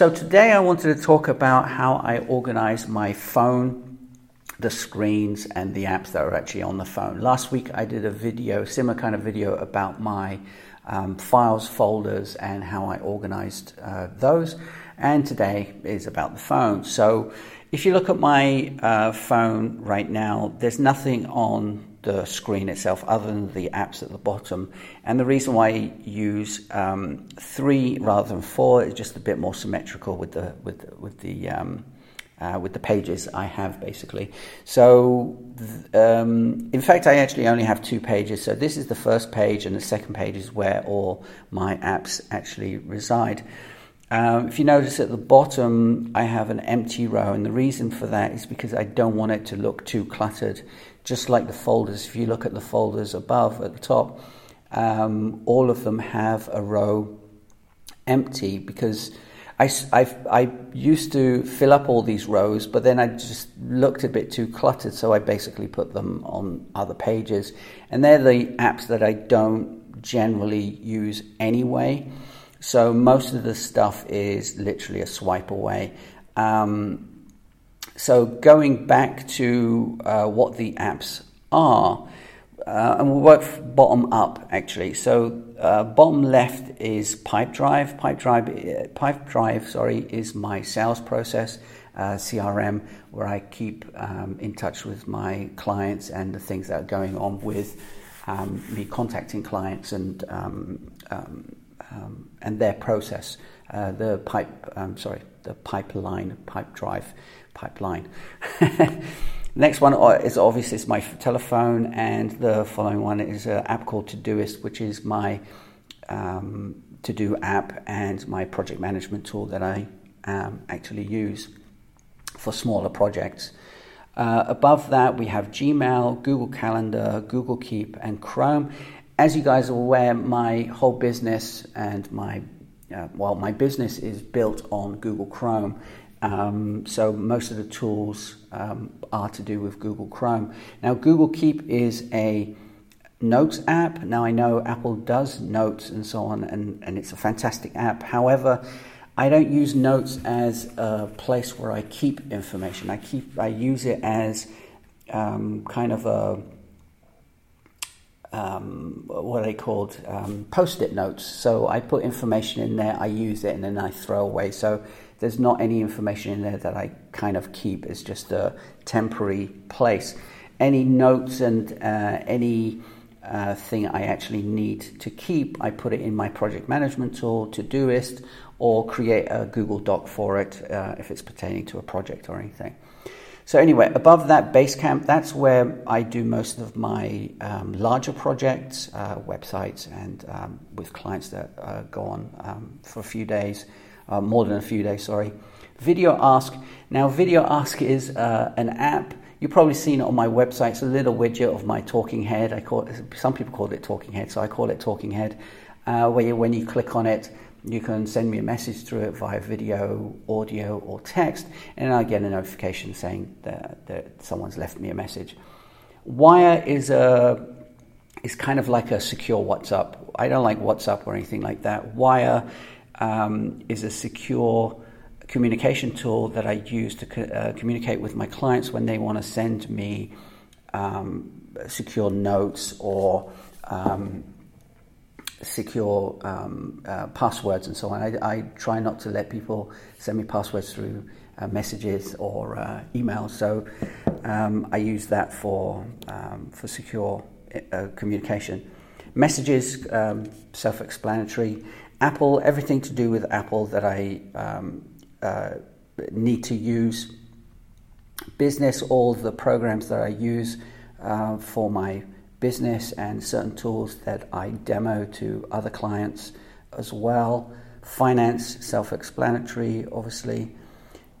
So today I wanted to talk about how I organize my phone, the screens, and the apps that are actually on the phone. Last week I did a video, similar kind of video about my um, files, folders, and how I organized uh, those. And today is about the phone. So if you look at my uh, phone right now, there's nothing on the screen itself other than the apps at the bottom. And the reason why I use um, three rather than four is just a bit more symmetrical with the with with the um, uh, with the pages I have basically. So, um, in fact, I actually only have two pages. So this is the first page, and the second page is where all my apps actually reside. Um, if you notice at the bottom, I have an empty row, and the reason for that is because I don't want it to look too cluttered. Just like the folders, if you look at the folders above at the top, um, all of them have a row empty because I, I, I used to fill up all these rows, but then I just looked a bit too cluttered, so I basically put them on other pages. And they're the apps that I don't generally use anyway. So most of the stuff is literally a swipe away. Um, so going back to uh, what the apps are, uh, and we'll work bottom up actually. So uh, bottom left is Pipedrive. Pipedrive, Pipedrive, sorry, is my sales process. Uh, CRM, where I keep um, in touch with my clients and the things that are going on with um, me contacting clients and um, um um, and their process, uh, the pipe, um, sorry, the pipeline, Pipedrive, pipeline. Next one uh, is obviously is my telephone, and the following one is an app called Todoist, which is my um, to do app and my project management tool that I um, actually use for smaller projects. Uh, above that, we have Gmail, Google Calendar, Google Keep, and Chrome as you guys are aware, my whole business and my uh, well, my business is built on Google Chrome. Um, so most of the tools um, are to do with Google Chrome. Now, Google Keep is a notes app. Now, I know Apple does notes and so on, and, and it's a fantastic app. However, I don't use notes as a place where I keep information. I keep I use it as um, kind of a um, what they called? Um, post-it notes. So I put information in there, I use it, and then I throw away. So there's not any information in there that I kind of keep. It's just a temporary place. Any notes and uh, any uh, thing I actually need to keep, I put it in my project management tool, To Todoist, or create a Google Doc for it uh, if it's pertaining to a project or anything. So anyway, above that Basecamp, that's where I do most of my um, larger projects, uh, websites, and um, with clients that uh, go on um, for a few days, uh, more than a few days, sorry. VideoAsk. Now, VideoAsk is uh, an app. You've probably seen it on my website. It's a little widget of my talking head. I call it, some people call it talking head, so I call it talking head. Uh, where you, when you click on it, you can send me a message through it via video, audio, or text, and I get a notification saying that, that someone's left me a message. Wire is a is kind of like a secure WhatsApp. I don't like WhatsApp or anything like that. Wire um, is a secure communication tool that I use to co- uh, communicate with my clients when they want to send me um, secure notes or um, secure um, uh, passwords and so on. I, I, try not to let people send me passwords through uh, messages or uh, emails, so um, I use that for um, for secure uh, communication. Messages, um, self-explanatory. Apple, everything to do with Apple that I um, uh, need to use. Business, all the programs that I use uh, for my business and certain tools that I demo to other clients as well. Finance, self explanatory, obviously.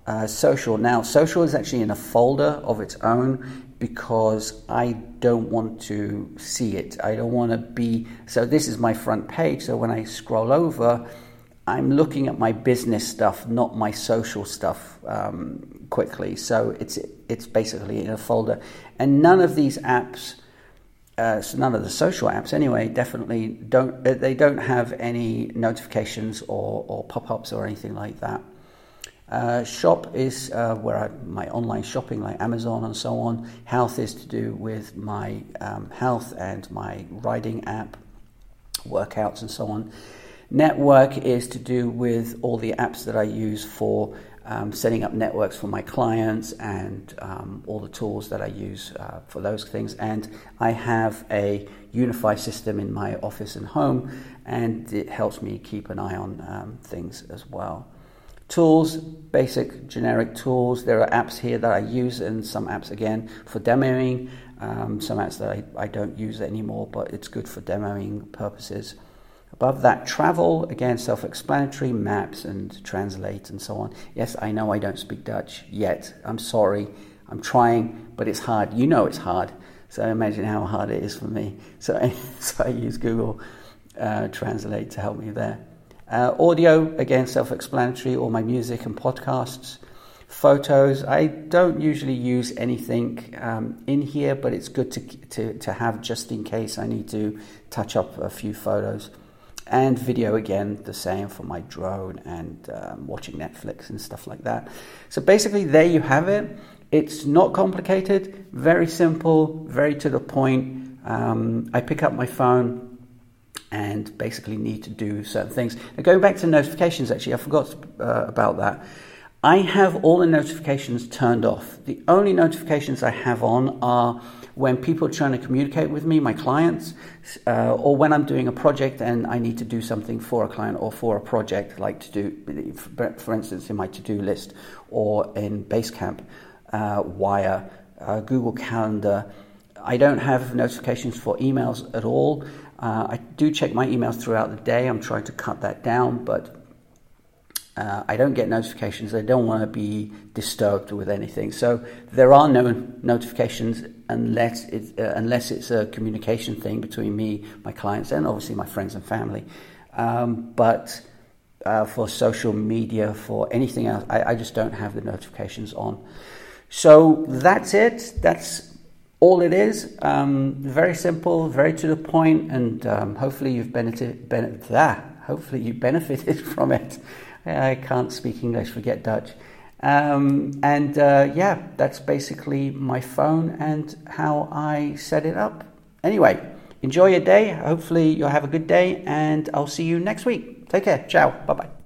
Uh, social. Now, social is actually in a folder of its own because I don't want to see it. I don't want to be. So, this is my front page. So, when I scroll over, I'm looking at my business stuff, not my social stuff um, quickly. So, it's, it's basically in a folder. And none of these apps uh, none of the social apps anyway definitely don't uh, they don't have any notifications or, or pop-ups or anything like that Uh, shop is uh, where I, my online shopping, like Amazon and so on. Health is to do with my um, health and my riding app, workouts and so on. Network is to do with all the apps that I use for um, setting up networks for my clients and um, all the tools that I use uh, for those things. And I have a UniFi system in my office and home, and it helps me keep an eye on um, things as well. Tools, basic generic tools. There are apps here that I use, and some apps again for demoing. Um, some apps that I, I don't use anymore, but it's good for demoing purposes. Above that, travel, again, self explanatory, maps and translate and so on. Yes, I know I don't speak Dutch yet. I'm sorry. I'm trying, but it's hard. You know it's hard. So imagine how hard it is for me. So, so I use Google uh, Translate to help me there. Uh, audio, again, self explanatory, all my music and podcasts. Photos, I don't usually use anything um, in here, but it's good to, to, to have just in case I need to touch up a few photos. And video, again, the same for my drone and um, watching Netflix and stuff like that. So basically, there you have it. It's not complicated, very simple, very to the point. Um, I pick up my phone, and basically need to do certain things. Now, going back to notifications, actually, I forgot uh, about that. I have all the notifications turned off. The only notifications I have on are when people are trying to communicate with me, my clients, uh, or when I'm doing a project and I need to do something for a client or for a project, like to do, for instance, in my to do list or in Basecamp, uh, Wire, uh, Google Calendar. I don't have notifications for emails at all. Uh, I do check my emails throughout the day. I'm trying to cut that down, but uh, I don't get notifications. I don't want to be disturbed with anything. So there are no notifications unless it's, uh, unless it's a communication thing between me, my clients, and obviously my friends and family. Um, but uh, for social media, for anything else, I, I just don't have the notifications on. So that's it. That's all it is. Um, very simple, very to the point, and um, hopefully you've benefited. Benefit, hopefully you benefited from it. I can't speak English, forget Dutch. Um, and uh, yeah, that's basically my phone and how I set it up. Anyway, enjoy your day. Hopefully you'll have a good day, and I'll see you next week. Take care. Ciao. Bye bye.